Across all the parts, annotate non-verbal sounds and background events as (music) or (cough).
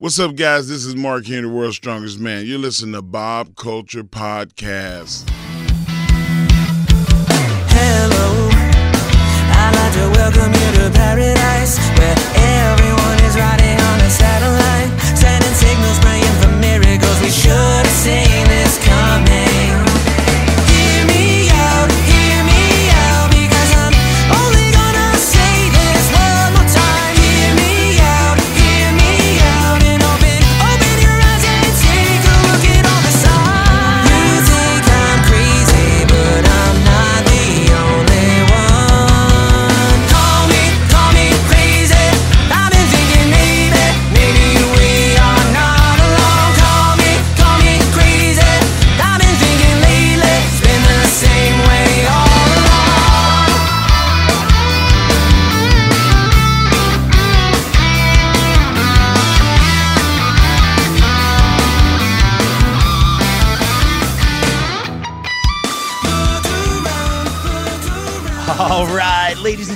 What's up, guys? This is Mark Henry, the world's strongest man. You're listening to Bob Culture Podcast. Hello, I'd like to welcome you to paradise, where everyone is riding on a satellite, sending signals, praying for miracles. We should have seen this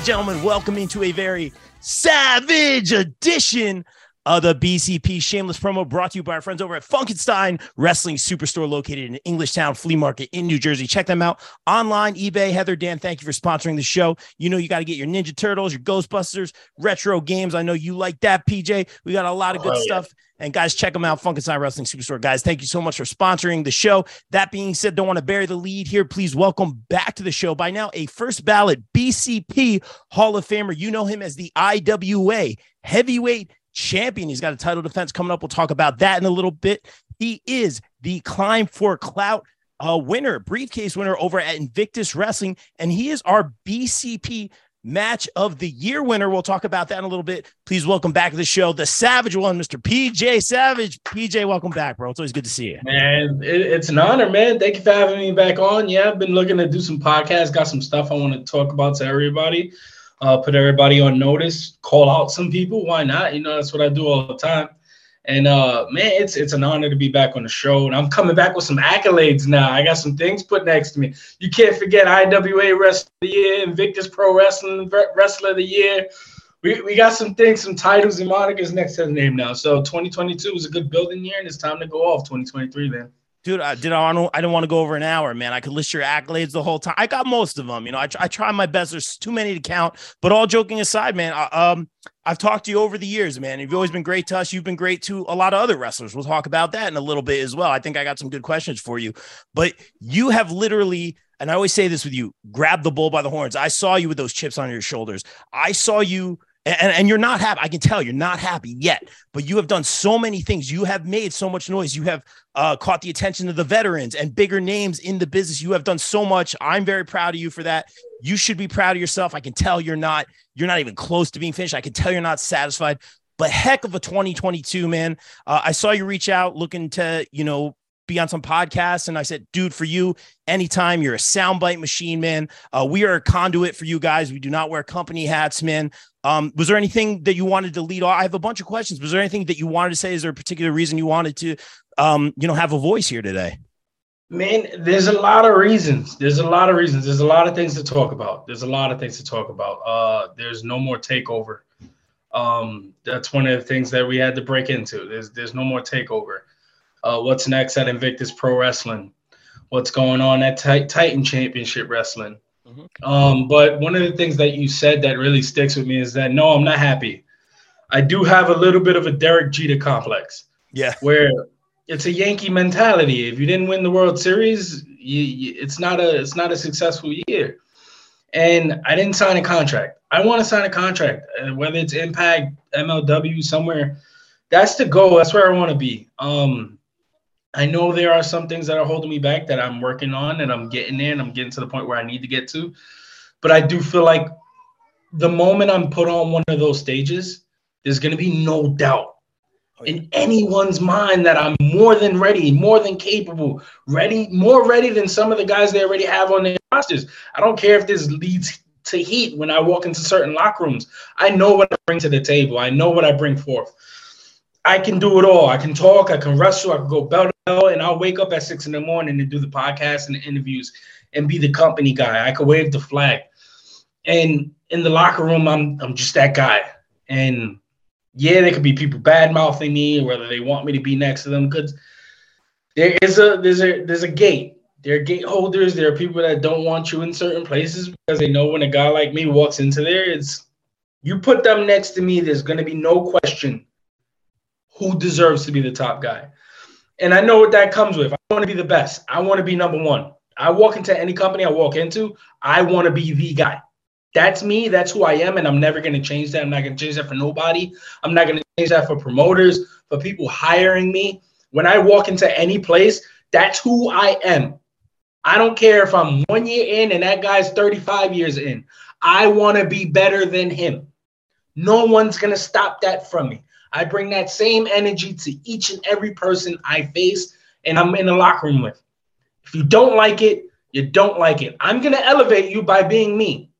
and gentlemen, welcome into a very savage edition of the BCP Shameless Promo brought to you by our friends over at Funkenstein Wrestling Superstore located in Englishtown Flea Market in New Jersey. Check them out online, eBay. Heather, Dan, thank you for sponsoring the show. You know, you got to get your Ninja Turtles, your Ghostbusters, retro games. I know you like that, PJ. We got a lot of good Oh, stuff. And guys, check them out, Funkenstein Wrestling Superstore. Guys, thank you so much for sponsoring the show. That being said, don't want to bury the lead here. Please welcome back to the show by now a first ballot BCP Hall of Famer. You know him as the IWA heavyweight champion. He's got a title defense coming up. We'll talk about that in a little bit. He is the Climb for Clout uh, winner, briefcase winner over at Invictus Wrestling, and he is our BCP match of the year winner. We'll talk about that in a little bit. Please welcome back to the show, the Savage one, Mr. PJ Savage. PJ, welcome back, bro. It's always good to see you. Man, it, it's an honor, man. Thank you for having me back on. Yeah, I've been looking to do some podcasts, got some stuff I want to talk about to everybody, uh, put everybody on notice, call out some people. Why not? You know, that's what I do all the time. And uh, man, it's it's an honor to be back on the show. And I'm coming back with some accolades now. I got some things put next to me. You can't forget IWA Wrestler of the Year, Invictus Pro Wrestling Wrestler of the Year. We, we got some things, some titles and monikers next to the name now. So 2022 was a good building year, and it's time to go off 2023 then. Dude, I did. I don't. I didn't want to go over an hour, man. I could list your accolades the whole time. I got most of them. You know, I, I try my best. There's too many to count. But all joking aside, man, I, um, I've talked to you over the years, man. You've always been great to us. You've been great to a lot of other wrestlers. We'll talk about that in a little bit as well. I think I got some good questions for you. But you have literally, and I always say this with you, grab the bull by the horns. I saw you with those chips on your shoulders. I saw you. And, and you're not happy. I can tell you're not happy yet, but you have done so many things. You have made so much noise. You have uh, caught the attention of the veterans and bigger names in the business. You have done so much. I'm very proud of you for that. You should be proud of yourself. I can tell you're not. You're not even close to being finished. I can tell you're not satisfied. But heck of a 2022, man. Uh, I saw you reach out looking to, you know, be on some podcasts, and I said, dude, for you, anytime you're a soundbite machine, man. Uh, we are a conduit for you guys. We do not wear company hats, man. Um, was there anything that you wanted to lead off? I have a bunch of questions. Was there anything that you wanted to say? Is there a particular reason you wanted to, um, you know, have a voice here today? Man, there's a lot of reasons. There's a lot of reasons. There's a lot of things to talk about. There's a lot of things to talk about. Uh, there's no more takeover. Um, that's one of the things that we had to break into. There's there's no more takeover. Uh, what's next at Invictus Pro Wrestling? What's going on at Tit- Titan Championship Wrestling? Mhm. Um, but one of the things that you said that really sticks with me is that no, I'm not happy. I do have a little bit of a Derek Jeter complex Yeah. where it's a Yankee mentality. If you didn't win the World Series, you, you, it's not a it's not a successful year. And I didn't sign a contract. I want to sign a contract, uh, whether it's Impact, MLW, somewhere. That's the goal. That's where I want to be. Um, I know there are some things that are holding me back that I'm working on, and I'm getting there, and I'm getting to the point where I need to get to. But I do feel like the moment I'm put on one of those stages, there's going to be no doubt oh, in anyone's mind that I'm more than ready, more than capable, ready, more ready than some of the guys they already have on their rosters. I don't care if this leads to heat when I walk into certain locker rooms. I know what I bring to the table. I know what I bring forth. I can do it all. I can talk, I can wrestle, I can go bell to bell, and I'll wake up at six in the morning and do the podcast and the interviews and be the company guy. I could wave the flag. And in the locker room, I'm I'm just that guy. And Yeah, there could be people bad mouthing me, whether they want me to be next to them. Because there is a there's a there's a gate. There are gate holders. There are people that don't want you in certain places because they know when a guy like me walks into there, it's you put them next to me. There's to be no question who deserves to be the top guy. And I know what that comes with. I want to be the best. I want to be number one. I walk into any company I walk into, I want to be the guy. That's me. That's who I am. And I'm never going to change that. I'm not going to change that for nobody. I'm not going to change that for promoters, for people hiring me. When I walk into any place, that's who I am. I don't care if I'm one year in and that guy's 35 years in. I want to be better than him. No one's going to stop that from me. I bring that same energy to each and every person I face and I'm in the locker room with. If you don't like it, you don't like it. I'm going to elevate you by being me.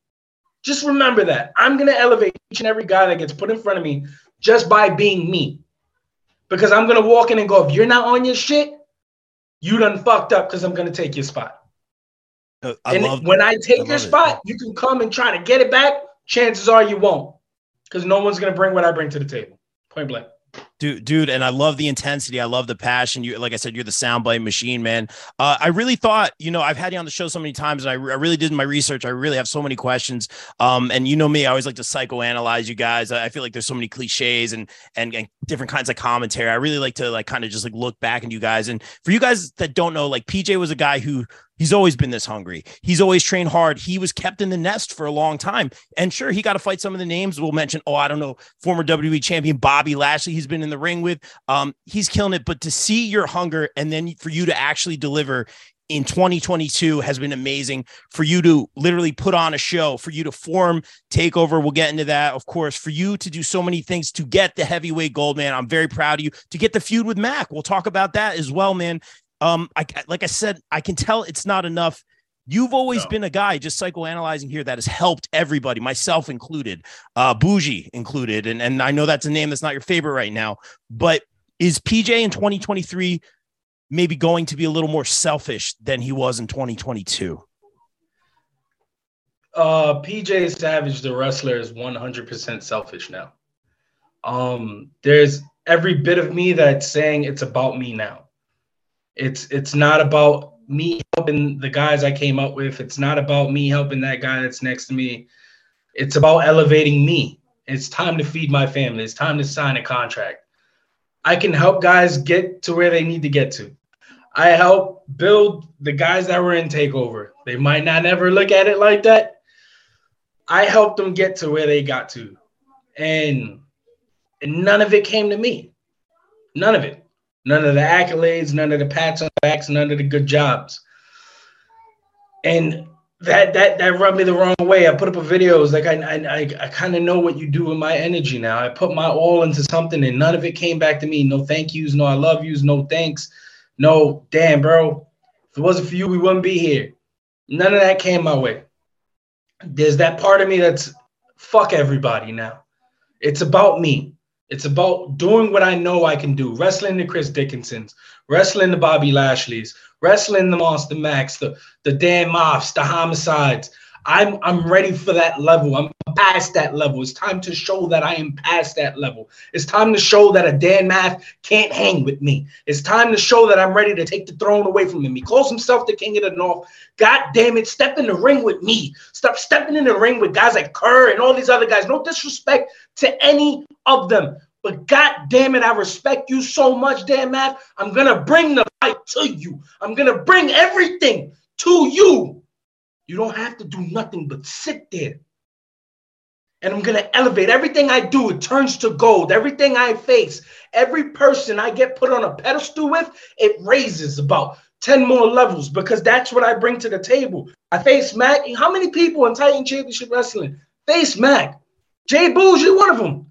Just remember that. I'm going to elevate each and every guy that gets put in front of me just by being me. Because I'm going to walk in and go, if you're not on your shit, you done fucked up because I'm going to take your spot. Uh, and love when I take I your love it. spot, you can come and try to get it back. Chances are you won't. Because no one's going to bring what I bring to the table. Point blank. dude dude and i love the intensity. I love the passion. You like i said you're the soundbite machine man. Uh, i really thought you know i've had you on the show so many times and I, re- I really did my research. I really have so many questions. Um and you know me i always like to psychoanalyze you guys. I I feel like there's so many cliches and and, and different kinds of commentary. I really like to like kind of just like look back at you guys. And for you guys that don't know like pj was a guy who He's always been this hungry. He's always trained hard. He was kept in the nest for a long time. And sure, he got to fight some of the names. We'll mention, oh, I don't know, former WWE champion Bobby Lashley, he's been in the ring with. Um, he's killing it. But to see your hunger and then for you to actually deliver in 2022 has been amazing for you to literally put on a show, for you to form takeover. We'll get into that, of course, for you to do so many things to get the heavyweight gold, man. I'm very proud of you to get the feud with Mac. We'll talk about that as well, man. Um, I like I said, I can tell it's not enough. You've always No. been a guy just psychoanalyzing here that has helped everybody, myself included, uh, Bougie included, and and I know that's a name that's not your favorite right now, but is PJ in 2023 maybe going to be a little more selfish than he was in 2022? Uh, PJ Savage, the wrestler, is 100% selfish now. Um, there's every bit of me that's saying it's about me now. It's it's not about me helping the guys I came up with. It's not about me helping that guy that's next to me. It's about elevating me. It's time to feed my family. It's time to sign a contract. I can help guys get to where they need to get to. I help build the guys that were in takeover. They might not ever look at it like that. I helped them get to where they got to. And, and none of it came to me. None of it. None of the accolades, none of the pats on the backs, none of the good jobs. And that that that rubbed me the wrong way. I put up a video. It was like I, I, I kind of know what you do with my energy now. I put my all into something and none of it came back to me. No thank yous, no I love yous, no thanks. No, damn, bro. If it wasn't for you, we wouldn't be here. None of that came my way. There's that part of me that's fuck everybody now. It's about me. It's about doing what I know I can do. Wrestling the Chris Dickinsons, wrestling the Bobby Lashleys, wrestling the Monster Max, the, the Dan Maffs, the homicides. I'm I'm ready for that level. I'm past that level. It's time to show that I am past that level. It's time to show that a Dan Maff can't hang with me. It's time to show that I'm ready to take the throne away from him. He calls himself the king of the north. God damn it, step in the ring with me. Stop stepping in the ring with guys like Kerr and all these other guys. No disrespect to any of them. But God damn it, I respect you so much, Dan Maff. I'm gonna bring the fight to you. I'm gonna bring everything to you. You don't have to do nothing but sit there. And I'm going to elevate everything I do. It turns to gold. Everything I face, every person I get put on a pedestal with, it raises about 10 more levels because that's what I bring to the table. I face Mac. How many people in Titan Championship Wrestling face Mac? Jay Bougie, you're one of them.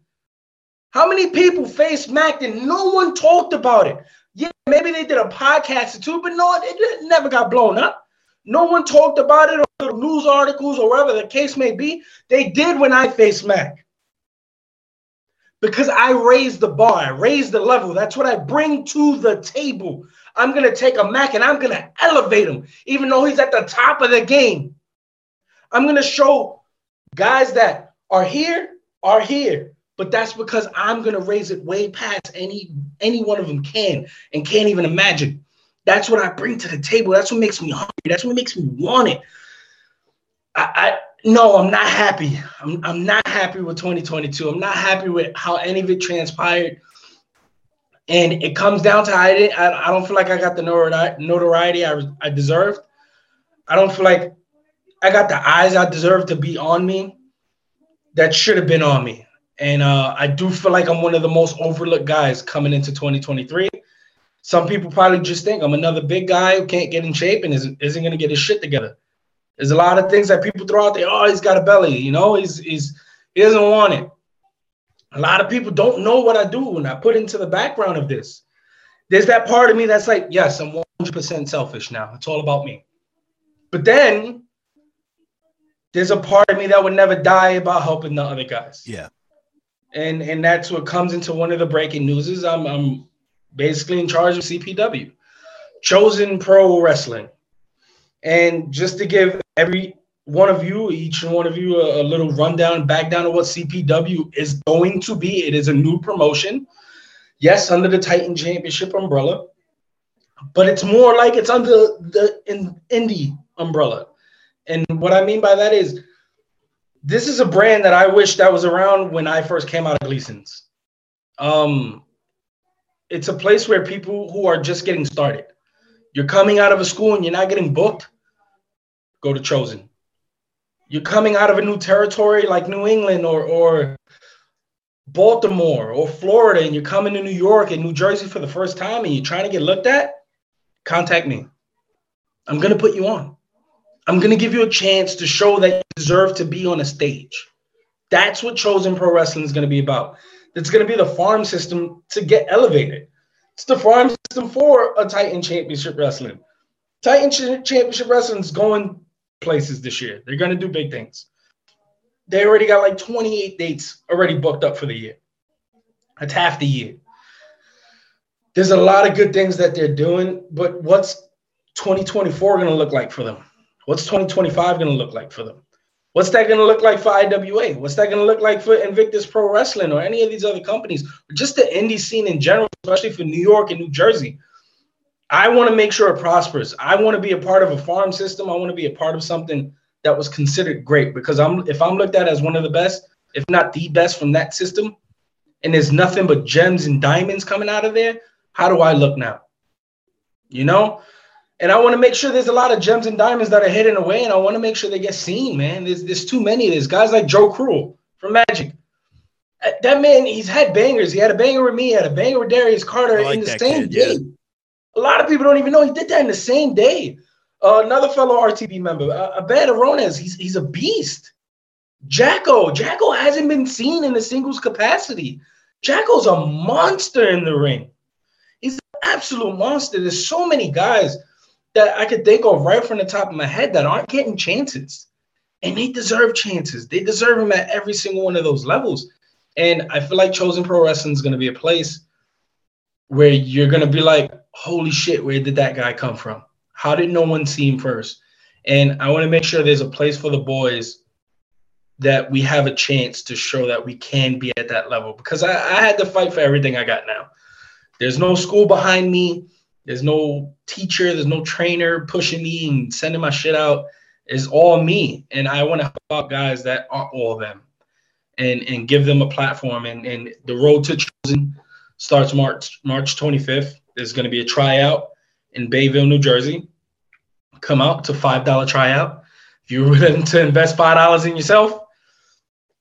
How many people face Mac and no one talked about it? Yeah, maybe they did a podcast or two, but no, it never got blown up. No one talked about it or news articles or whatever the case may be. They did when I faced Mac. Because I raised the bar, I raised the level. That's what I bring to the table. I'm going to take a Mac and I'm going to elevate him, even though he's at the top of the game. I'm going to show guys that are here, are here. but that's because I'm gonna raise it way past any any one of them can and can't even imagine. That's what I bring to the table. That's what makes me hungry. That's what makes me want it. I, I no, I'm not happy. I'm, I'm not happy with 2022. I'm not happy with how any of it transpired. And it comes down to I didn't. I, I don't feel like I got the notoriety I, I deserved. I don't feel like I got the eyes I deserve to be on me. That should have been on me. And uh, I do feel like I'm one of the most overlooked guys coming into 2023. Some people probably just think I'm another big guy who can't get in shape and isn't, isn't going to get his shit together. There's a lot of things that people throw out there. Oh, he's got a belly, you know, he's he's he doesn't want it. A lot of people don't know what I do when I put into the background of this. There's that part of me that's like, yes, I'm 100% selfish now. It's all about me. But then there's a part of me that would never die about helping the other guys. Yeah. And and that's what comes into one of the breaking newses. I'm I'm basically in charge of CPW, Chosen Pro Wrestling. And just to give every one of you, each one of you, a, a, little rundown, back down of what CPW is going to be. It is a new promotion. Yes, under the Titan Championship umbrella, but it's more like it's under the in, indie umbrella. And what I mean by that is this is a brand that I wish that was around when I first came out of Gleason's. Um, it's a place where people who are just getting started. You're coming out of a school and you're not getting booked go to Chosen. You're coming out of a new territory like New England or, or Baltimore or Florida, and you're coming to New York and New Jersey for the first time and you're trying to get looked at, contact me. I'm going to put you on. I'm going to give you a chance to show that you deserve to be on a stage. That's what Chosen Pro Wrestling is going to be about. It's going to be the farm system to get elevated. It's the farm system for a Titan Championship Wrestling. Titan Championship Wrestling is going places this year. They're going to do big things. They already got like 28 dates already booked up for the year. That's half the year. There's a lot of good things that they're doing, but what's 2024 going to look like for them? What's 2025 going to look like for them? What's that going to look like for IWA? What's that going to look like for Invictus Pro Wrestling or any of these other companies? Just the indie scene in general, especially for New York and New Jersey. I want to make sure it prospers. I want to be a part of a farm system. I want to be a part of something that was considered great because I'm if I'm looked at as one of the best, if not the best from that system, and there's nothing but gems and diamonds coming out of there, how do I look now? You know? And I want to make sure there's a lot of gems and diamonds that are hidden away, and I want to make sure they get seen, man. There's there's too many of these guys like Joe Cruel from Magic. Uh, that man, he's had bangers. He had a banger with me, he had a banger with Darius Carter like in the same kid, day. Yeah. A lot of people don't even know he did that in the same day. Uh, another fellow RTB member, uh, Abed Arones, he's he's a beast. Jacko, Jacko hasn't been seen in a singles capacity. Jacko's a monster in the ring. He's an absolute monster. There's so many guys that I could think of right from the top of my head that aren't getting chances. And they deserve chances. They deserve them at every single one of those levels. And I feel like Chosen Pro Wrestling is going to be a place where you're going to be like, holy shit, where did that guy come from? How did no one see him first? And I want to make sure there's a place for the boys that we have a chance to show that we can be at that level because I, I had to fight for everything I got now. There's no school behind me. There's no teacher. There's no trainer pushing me and sending my shit out. It's all me. And I want to help out guys that aren't all of them and, and give them a platform. And, and the road to chosen starts March March 25th. There's going to be a tryout in Bayville, New Jersey. Come out to five dollar tryout. If you're (laughs) willing to invest five dollars in yourself,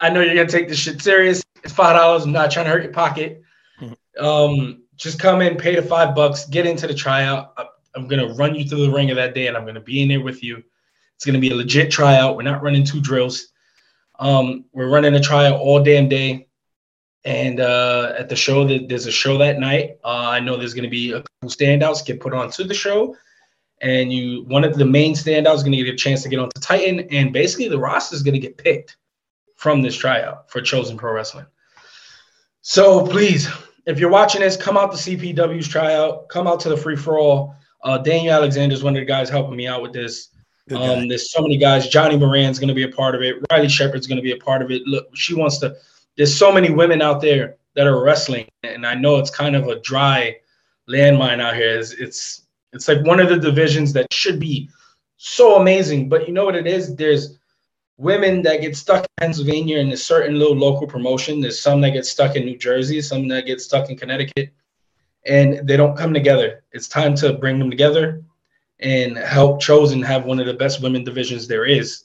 I know you're gonna take this shit serious. It's five dollars. I'm not trying to hurt your pocket. Mm-hmm. Um, just come in, pay the five bucks, get into the tryout. I'm gonna run you through the ringer that day, and I'm gonna be in there with you. It's gonna be a legit tryout. We're not running two drills. Um, we're running a tryout all damn day. And uh, at the show, there's a show that night. Uh, I know there's to be a couple standouts get put onto the show, and you one of the main standouts is to get a chance to get onto Titan, and basically the roster is to get picked from this tryout for Chosen Pro Wrestling. So please, if you're watching this, come out to CPW's tryout. Come out to the free for all. Uh, Daniel Alexander is one of the guys helping me out with this. Um, there's so many guys. Johnny Moran's going to be a part of it. Riley Shepard's going to be a part of it. Look, she wants to there's so many women out there that are wrestling, and I know it's kind of a dry landmine out here. It's it's, it's like one of the divisions that should be so amazing, but you know what it is? There's women that get stuck in Pennsylvania in a certain little local promotion. There's some that get stuck in New Jersey, some that get stuck in Connecticut, and they don't come together. It's time to bring them together and help Chosen have one of the best women divisions there is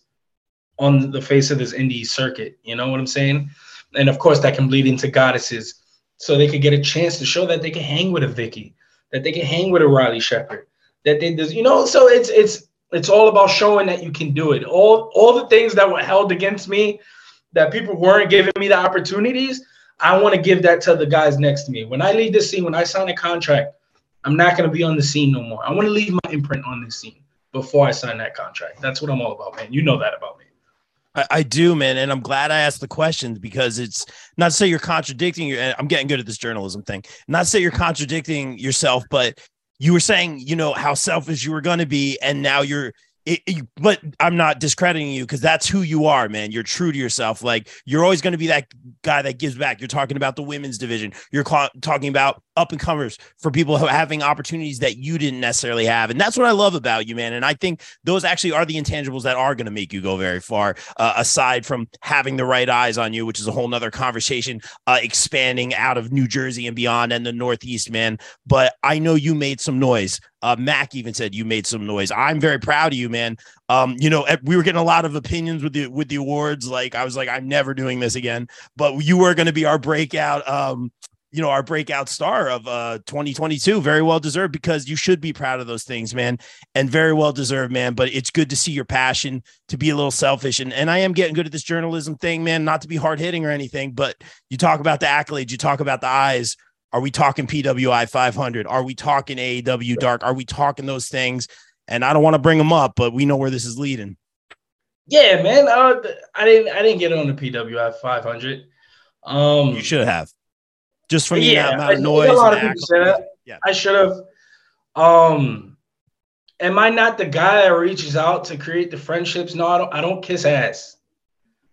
on the face of this indie circuit. You know what I'm saying? And of course, that can bleed into goddesses, so they could get a chance to show that they can hang with a Vicky, that they can hang with a Riley Shepard, that they, you know. So it's it's it's all about showing that you can do it. All all the things that were held against me, that people weren't giving me the opportunities. I want to give that to the guys next to me. When I leave this scene, when I sign a contract, I'm not going to be on the scene no more. I want to leave my imprint on this scene before I sign that contract. That's what I'm all about, man. You know that about me. I, I do, man, and I'm glad I asked the questions because it's not to say you're contradicting. Your, I'm getting good at this journalism thing. Not to say you're contradicting yourself, but you were saying, you know, how selfish you were going to be, and now you're it, it, but I'm not discrediting you because that's who you are, man. You're true to yourself. Like you're always going to be that guy that gives back. You're talking about the women's division. You're talking about up and comers for people having opportunities that you didn't necessarily have, and that's what I love about you, man. And I think those actually are the intangibles that are going to make you go very far. Uh, aside from having the right eyes on you, which is a whole nother conversation, uh, expanding out of New Jersey and beyond and the Northeast, man. But I know you made some noise uh, Mac even said you made some noise. I'm very proud of you, man. Um, you know, we were getting a lot of opinions with the with the awards. Like I was like, I'm never doing this again. But you were going to be our breakout. Um, you know, our breakout star of uh 2022. Very well deserved because you should be proud of those things, man, and very well deserved, man. But it's good to see your passion to be a little selfish. And and I am getting good at this journalism thing, man. Not to be hard hitting or anything, but you talk about the accolades, you talk about the eyes are we talking PWI 500? Are we talking AEW Dark? Are we talking those things? And I don't want to bring them up, but we know where this is leading. Yeah, man. Uh, I didn't. I didn't get on the PWI 500. Um, you should have. Just from the yeah, amount of noise. A lot of people say that. Yeah, I should have. Um, am I not the guy that reaches out to create the friendships? No, I don't. I don't kiss ass.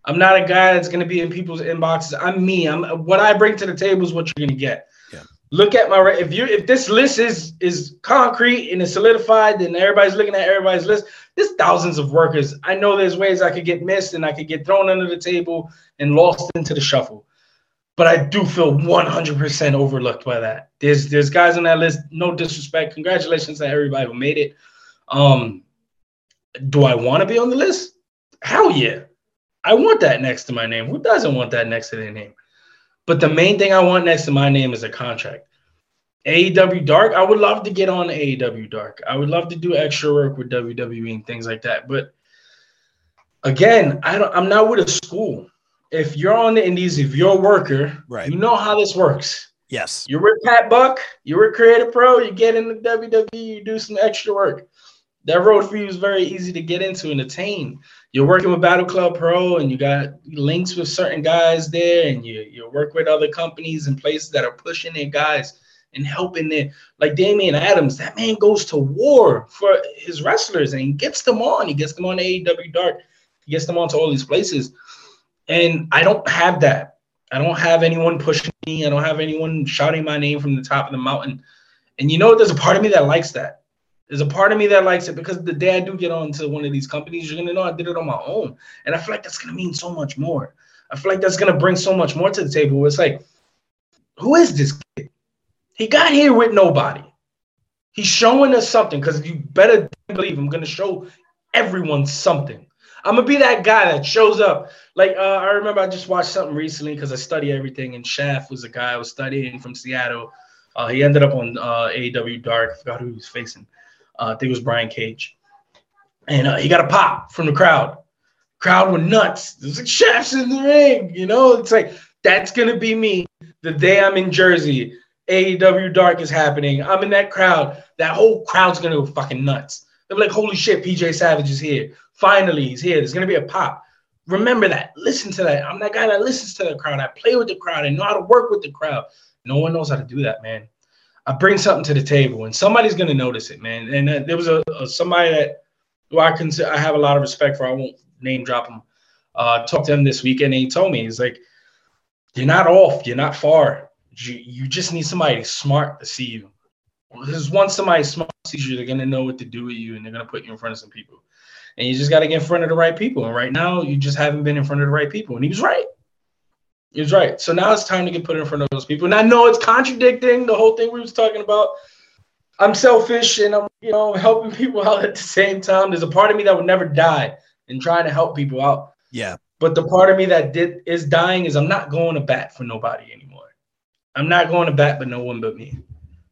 I'm not a guy that's gonna be in people's inboxes. I'm me. I'm what I bring to the table is what you're gonna get Yeah. look at my if you if this list is is concrete and it's solidified, then everybody's looking at everybody's list. There's thousands of workers. I know there's ways I could get missed and I could get thrown under the table and lost into the shuffle. But I do feel 100% overlooked by that. There's there's guys on that list. No disrespect. Congratulations to everybody who made it. Um, do I want to be on the list? Hell yeah. I want that next to my name. Who doesn't want that next to their name? But the main thing I want next to my name is a contract. AEW Dark, I would love to get on AEW Dark. I would love to do extra work with WWE and things like that. But again, I don't I'm not with a school. If you're on the indies, if you're a worker, right. you know how this works. Yes. You're with Pat Buck, you're with Create A Pro, you get in the WWE, you do some extra work. That road for you is very easy to get into and attain you're working with Battle Club Pro and you got links with certain guys there, and you you work with other companies and places that are pushing their guys and helping them. Like Damian Adams, that man goes to war for his wrestlers and he gets them on. He gets them on AEW Dark. He gets them onto all these places. And I don't have that. I don't have anyone pushing me. I don't have anyone shouting my name from the top of the mountain. And you know, there's a part of me that likes that. There's a part of me that likes it because the day I do get onto one of these companies, you're gonna know I did it on my own, and I feel like that's gonna mean so much more. I feel like that's gonna bring so much more to the table. It's like, who is this kid? He got here with nobody. He's showing us something because you better believe I'm gonna show everyone something. I'm gonna be that guy that shows up. Like uh, I remember I just watched something recently because I study everything, and Shaft was a guy I was studying from Seattle. Uh, he ended up on uh, AEW Dark. I forgot who he was facing. Uh, I think it was Brian Cage, and uh, he got a pop from the crowd. Crowd went nuts. There's like chefs in the ring, you know. It's like that's gonna be me the day I'm in Jersey. AEW Dark is happening. I'm in that crowd. That whole crowd's gonna go fucking nuts. They're like, "Holy shit, PJ Savage is here! Finally, he's here. There's gonna be a pop." Remember that. Listen to that. I'm that guy that listens to the crowd. I play with the crowd. I know how to work with the crowd. No one knows how to do that, man. I bring something to the table, and somebody's gonna notice it, man. And uh, there was a, a, somebody that who I consider I have a lot of respect for. I won't name drop him. Uh, talked to him this weekend, and he told me he's like, you're not off. You're not far. You, you just need somebody smart to see you. Because once somebody smart sees you, they're gonna know what to do with you, and they're gonna put you in front of some people. And you just got to get in front of the right people. And right now, you just haven't been in front of the right people. And he was right. He was right. So now it's time to get put in front of those people. And I know it's contradicting the whole thing we was talking about. I'm selfish and I'm, you know, helping (laughs) people out at the same time. There's a part of me that would never die in trying to help people out. Yeah. But the part of me that did is dying is I'm not going to bat for nobody anymore. I'm not going to bat but no one but me.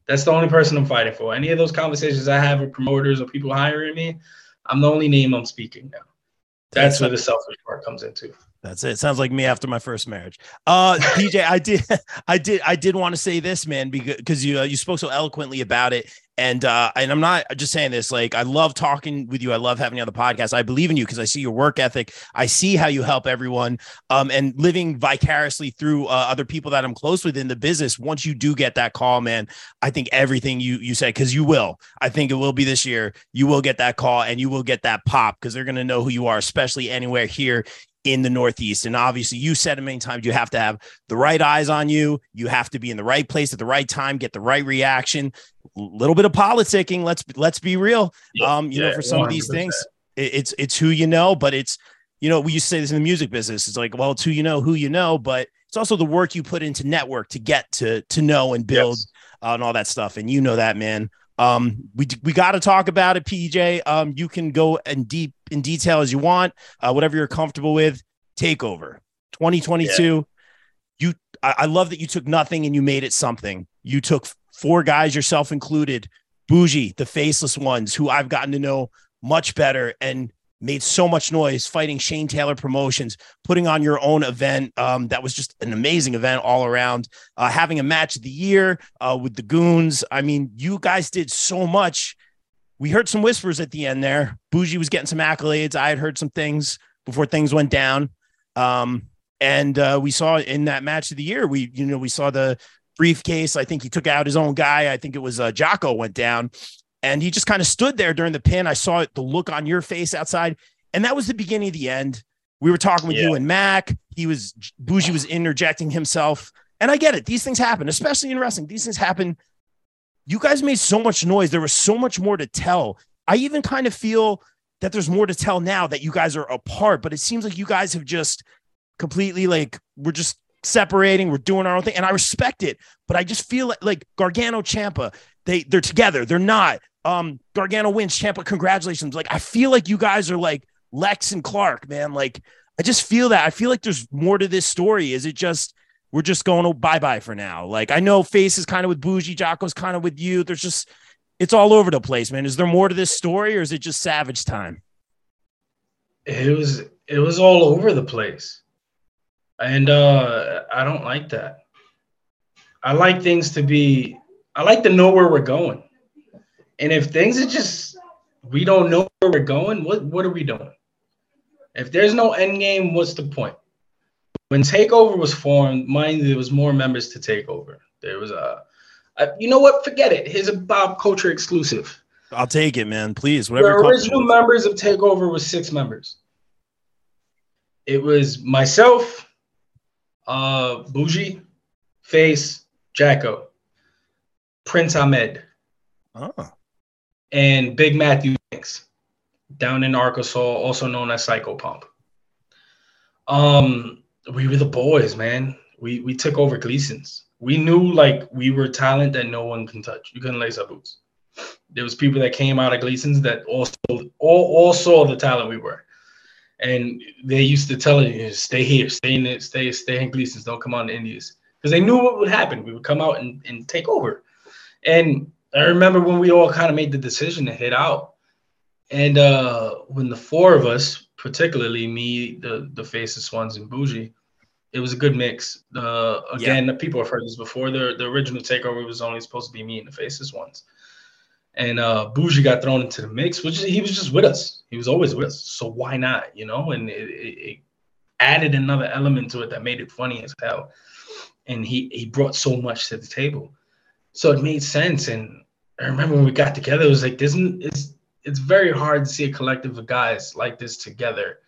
That's the only person I'm fighting for. Any of those conversations I have with promoters or people hiring me, I'm the only name I'm speaking now. That's where the selfish part comes into. That's it. Sounds like me after my first marriage. Uh, PJ, (laughs) I did, I did, I did want to say this, man, because you uh, you spoke so eloquently about it, and uh, and I'm not just saying this. Like, I love talking with you. I love having you on the podcast. I believe in you because I see your work ethic. I see how you help everyone, um, and living vicariously through uh, other people that I'm close with in the business. Once you do get that call, man, I think everything you you said because you will. I think it will be this year. You will get that call and you will get that pop because they're gonna know who you are, especially anywhere here in the Northeast. And obviously, you said it many times, you have to have the right eyes on you. You have to be in the right place at the right time, get the right reaction. A little bit of politicking. Let's let's be real. Yeah, um, you yeah, know, for some 100%. of these things, it, it's it's who you know, but it's you know, we used to say this in the music business. It's like, well, it's who you know, who you know, but it's also the work you put into network to get to to know and build Yes. uh, and all that stuff. And you know that, man. Um, we we got to talk about it, PJ. Um, you can go in deep in detail as you want, uh, whatever you're comfortable with. Takeover 2022. You, I, I love that you took nothing and you made it something. You took four guys, yourself included, bougie, the faceless ones, who I've gotten to know much better and made so much noise fighting Shane Taylor Promotions, putting on your own event. Um, that was just an amazing event all around. Uh, having a match of the year uh, with the Goons. I mean, you guys did so much. We heard some whispers at the end there. Bougie was getting some accolades. I had heard some things before things went down. Um, and uh, we saw in that match of the year, we you know we saw the briefcase. I think he took out his own guy. I think it was uh, Jocko went down, and he just kind of stood there during the pin. I saw it, the look on your face outside, and that was the beginning of the end. We were talking with you and Mac. He was Bougie was interjecting himself, and I get it. These things happen, especially in wrestling. These things happen. You guys made so much noise. There was so much more to tell. I even kind of feel that there's more to tell now that you guys are apart, but it seems like you guys have just completely like we're just separating, we're doing our own thing, and I respect it. But I just feel like, like Gargano Ciampa, they they're together, they're not. Um, Gargano wins, Ciampa, congratulations. Like I feel like you guys are like Lex and Clark, man. Like I just feel that. I feel like there's more to this story. Is it just we're just going to bye bye for now? Like I know Face is kind of with Bougie, Jocko's kind of with you. There's just it's all over the place, man. Is there more to this story, or is it just Savage time? It was it was all over the place. And uh I don't like that. I like things to be I like to know where we're going. And if things are just we don't know where we're going, what what are we doing? If there's no end game, what's the point? When Takeover was formed, mind there was more members to Takeover. There was a, a you know what? Forget it. Here's a Bob Culture exclusive. I'll take it, man. Please, whatever. The original members of Takeover was six members. It was myself, uh, Bougie, Face, Jacko, Prince Ahmed, Oh, and Big Matthew Banks down in Arkansas, also known as Psycho Pump. Um, we were the boys, man. We we took over Gleason's. We knew like we were talent that no one can touch. You couldn't lace our boots. There was people that came out of Gleason's that also all, all saw the talent we were. And they used to tell us, stay here, stay in it, stay, stay in Gleason's, don't come on to Indies. Because they knew what would happen. We would come out and, and take over. And I remember when we all kind of made the decision to hit out. And uh, when the four of us, particularly me, the the faceless ones, and Bougie, it was a good mix. Uh, again, the people have heard this before. The the original takeover was only supposed to be me and the faceless ones. And uh, Bougie got thrown into the mix, which he was just with us. He was always with us. So why not? You know, and it, it, it added another element to it that made it funny as hell. And he he brought so much to the table, so it made sense. And I remember when we got together, it was like this. It's it's very hard to see a collective of guys like this together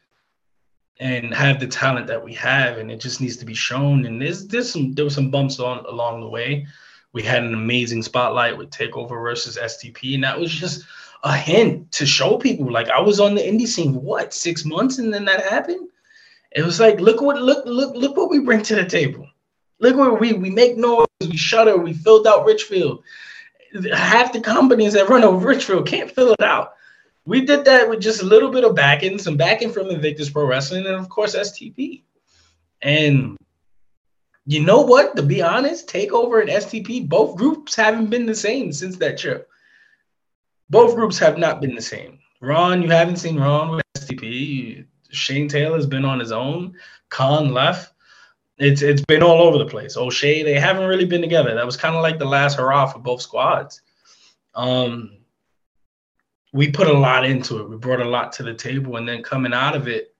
and have the talent that we have, and it just needs to be shown. And there's there's some there were some bumps on along the way. We had an amazing spotlight with Takeover versus STP, and that was just a hint to show people. Like I was on the indie scene, what six months, and then that happened. It was like, look what look look look what we bring to the table. Look where we we make noise, we shudder, we filled out Richfield. Half the companies that run over Richfield can't fill it out. We did that with just a little bit of backing, some backing from Invictus Pro Wrestling, and of course STP. And you know what? To be honest, Takeover and STP, both groups haven't been the same since that trip. Both groups have not been the same. Ron, you haven't seen Ron with STP. Shane Taylor's been on his own. Kaun left. It's it's been all over the place. O'Shay, they haven't really been together. That was kind of like the last hurrah for both squads. Um, we put a lot into it. We brought a lot to the table, and then coming out of it,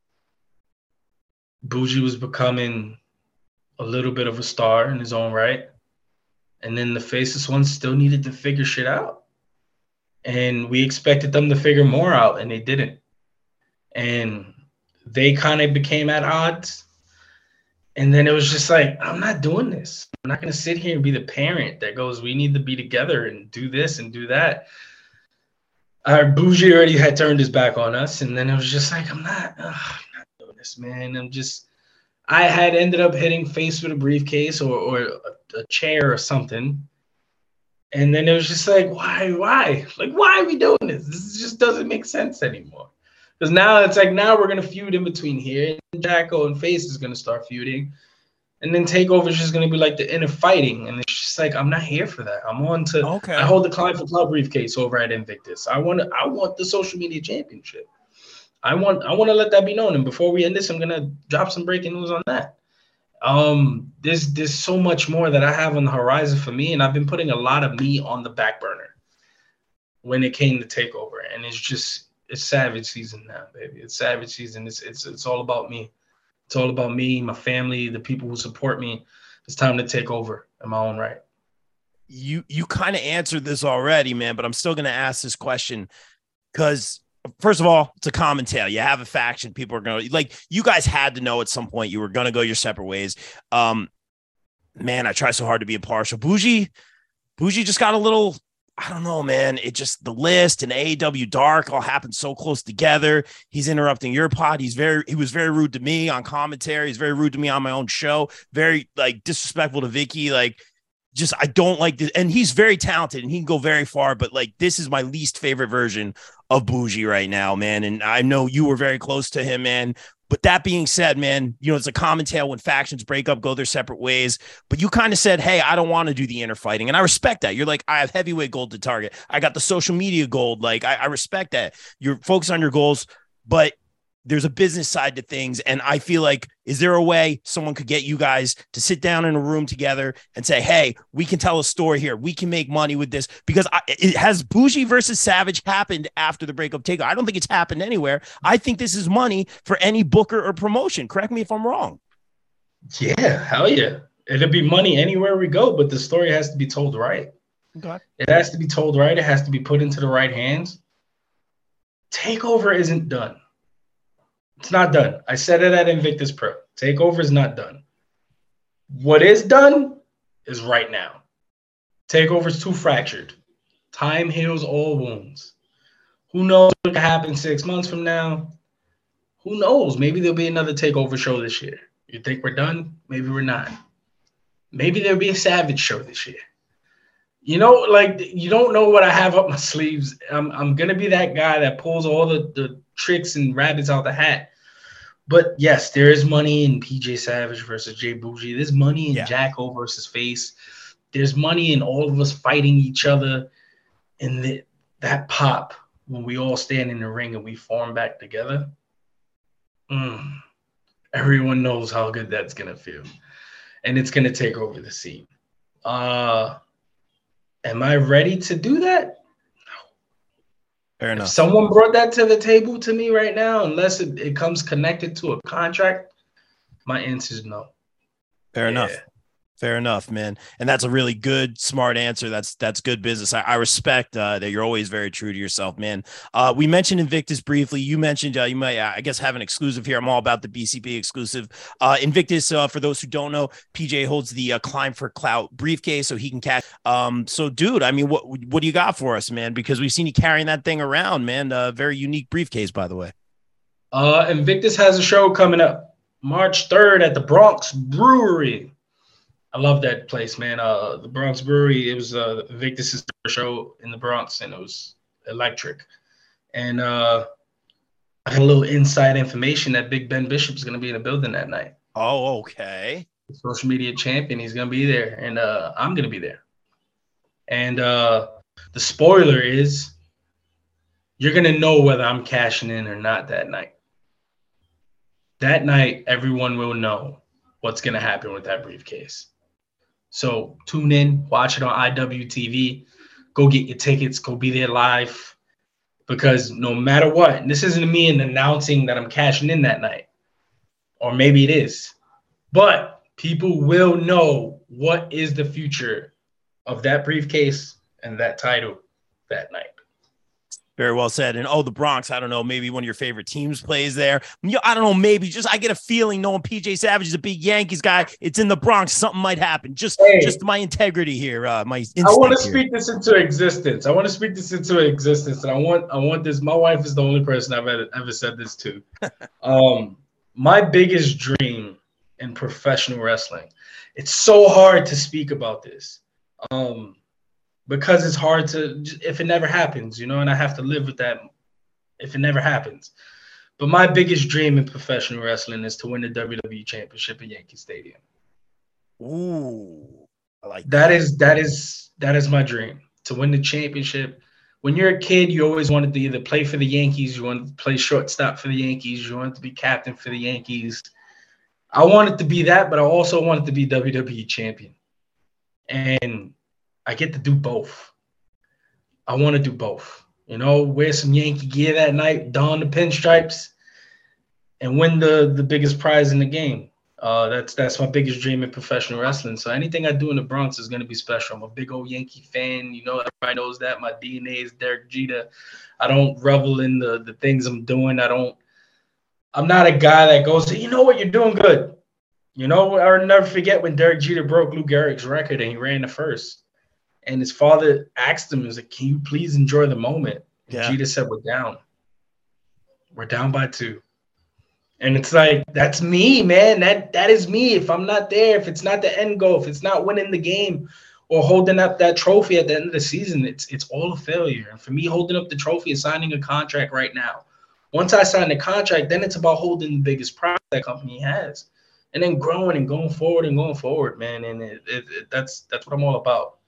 Bougie was becoming a little bit of a star in his own right, and then the Faceless ones still needed to figure shit out, and we expected them to figure more out, and they didn't, and they kind of became at odds. And then it was just like, I'm not doing this. I'm not going to sit here and be the parent that goes, we need to be together and do this and do that our bougie already had turned his back on us, and then it was just like, I'm not, ugh, I'm not doing this, man. I'm just, I had ended up hitting face with a briefcase or, or a, a chair or something. And then it was just like, why, why? Like, why are we doing this? This just doesn't make sense anymore. Because now it's like, now we're going to feud in between here. And Jacko and Face is going to start feuding and then takeover is just gonna be like the inner fighting, and it's just like I'm not here for that. I'm on to okay. I hold the Climb for Clout briefcase over at Invictus. I want to I want the social media championship. I want I want to let that be known. And before we end this, I'm gonna drop some breaking news on that. Um, there's there's so much more that I have on the horizon for me, and I've been putting a lot of me on the back burner when it came to takeover, and it's just it's savage season now, baby. It's savage season. It's it's it's all about me. It's all about me, my family, the people who support me. It's time to take over in my own right. You you kind of answered this already, man, but I'm still to ask this question because first of all, it's a common tale. You have a faction, people are to like you guys had to know at some point you were to go your separate ways. Um, man, I try so hard to be impartial. Bougie, Bougie just got a little I don't know, man. It just the list and AEW Dark all happened so close together. He's interrupting your pod. He's very he was very rude to me on commentary. He's very rude to me on my own show. Very like disrespectful to Vicky. Like just I don't like this. And he's very talented and he can go very far, but like this is my least favorite version of Bougie right now, man. And I know you were very close to him, man. But that being said, man, you know, it's a common tale when factions break up, go their separate ways. But you kind of said, hey, I don't want to do the inner fighting. And I respect that. You're like, I have heavyweight gold to target. I got the social media gold. Like, I, I respect that. You're focused on your goals. But there's a business side to things. And i feel like is there a way someone could get you guys to sit down in a room together and say hey we can tell a story here. We can make money with this. Because I, it has bougie versus savage happened after the breakup take i don't think it's happened anywhere. I think this is money for any booker or promotion. Correct me if i'm wrong. Yeah hell yeah. It'll be money anywhere we go but the story has to be told right. Okay. it has to be told right. It has to be put into the right hands. Takeover isn't done it's not done. I said it at Invictus Pro. Takeover is not done. What is done is right now. Takeover is too fractured. Time heals all wounds. Who knows what could happen six months from now? Who knows? Maybe there'll be another takeover show this year. You think we're done? Maybe we're not. Maybe there'll be a Savage show this year. You know, like you don't know what I have up my sleeves. I'm I'm gonna be that guy that pulls all the, the tricks and rabbits out the hat but yes, there is money in PJ Savage versus Jay Bougie. There's money in yeah. Jacko versus Face. There's money in all of us fighting each other. And the, that pop when we all stand in the ring and we form back together. Mm, everyone knows how good that's gonna feel, and it's gonna take over the scene. Uh, am I ready to do that? Fair enough. If someone brought that to the table to me right now, unless it, it comes connected to a contract, my answer is no. Fair yeah. enough. Fair enough, man. And that's a really good, smart answer. That's that's good business. I, I respect uh, that you're always very true to yourself, man. Uh, we mentioned Invictus briefly. You mentioned uh, you might, I guess, have an exclusive here. I'm all about the BCP exclusive. Uh, Invictus, uh, for those who don't know, PJ holds the uh, Climb for Clout briefcase, so he can catch. Um, so, dude, I mean, what what do you got for us, man? Because we've seen you carrying that thing around, man. Very unique briefcase, by the way. Invictus has a show coming up March 3rd at the Bronx Brewery. I love that place, man. Uh, the Bronx Brewery. It was uh, Victus's show in the Bronx, and it was electric. And uh, I had a little inside information that Big Ben Bishop's going to be in the building that night. Oh, okay. Social media champion. He's going to be there, and uh, I'm going to be there. And uh, the spoiler is, you're going to know whether I'm cashing in or not that night. That night, everyone will know what's going to happen with that briefcase. So tune in, watch it on IWTV. Go get your tickets. Go be there live. Because no matter what, this isn't me announcing that I'm cashing in that night, or maybe it is, but people will know what is the future of that briefcase and that title that night. Very well said. And oh, the Bronx, I don't know, maybe one of your favorite teams plays there. I don't know, maybe just I get a feeling knowing PJ Savage is a big Yankees guy. It's in the Bronx. Something might happen. Just Hey. just my integrity here. Uh my I want to speak this into existence. I want to speak this into existence, and I want I want this. My wife is the only person I've ever, ever said this to. (laughs) um, my biggest dream in professional wrestling. It's so hard to speak about this, um, because it's hard to if it never happens, you know, and I have to live with that if it never happens. But my biggest dream in professional wrestling is to win the WWE Championship at Yankee Stadium. Ooh. I like that, That is that is that is my dream to win the championship. When you're a kid, you always wanted to either play for the Yankees, you wanted to play shortstop for the Yankees, you wanted to be captain for the Yankees. I wanted to be that, but I also wanted to be WWE champion. And I get to do both. I want to do both. You know, wear some Yankee gear that night, don the pinstripes, and win the the biggest prize in the game. Uh, that's that's my biggest dream in professional wrestling. So anything I do in the Bronx is gonna be special. I'm a big old Yankee fan. You know, everybody knows that. My DNA is Derek Jeter. I don't revel in the the things I'm doing. I don't. I'm not a guy that goes, you know what, you're doing good. You know, I'll never forget when Derek Jeter broke Lou Gehrig's record and he ran the first. And his father asked him, he was like, Can you please enjoy the moment? And Yeah. Jeter said, We're down. We're down by two. And it's like, that's me, man. That that is me. If I'm not there, if it's not the end goal, if it's not winning the game or holding up that trophy at the end of the season, it's it's all a failure. And for me, holding up the trophy is signing a contract right now. Once I sign the contract, then it's about holding the biggest prize that company has. And then growing and going forward and going forward, man. And it, it, it, that's that's what I'm all about.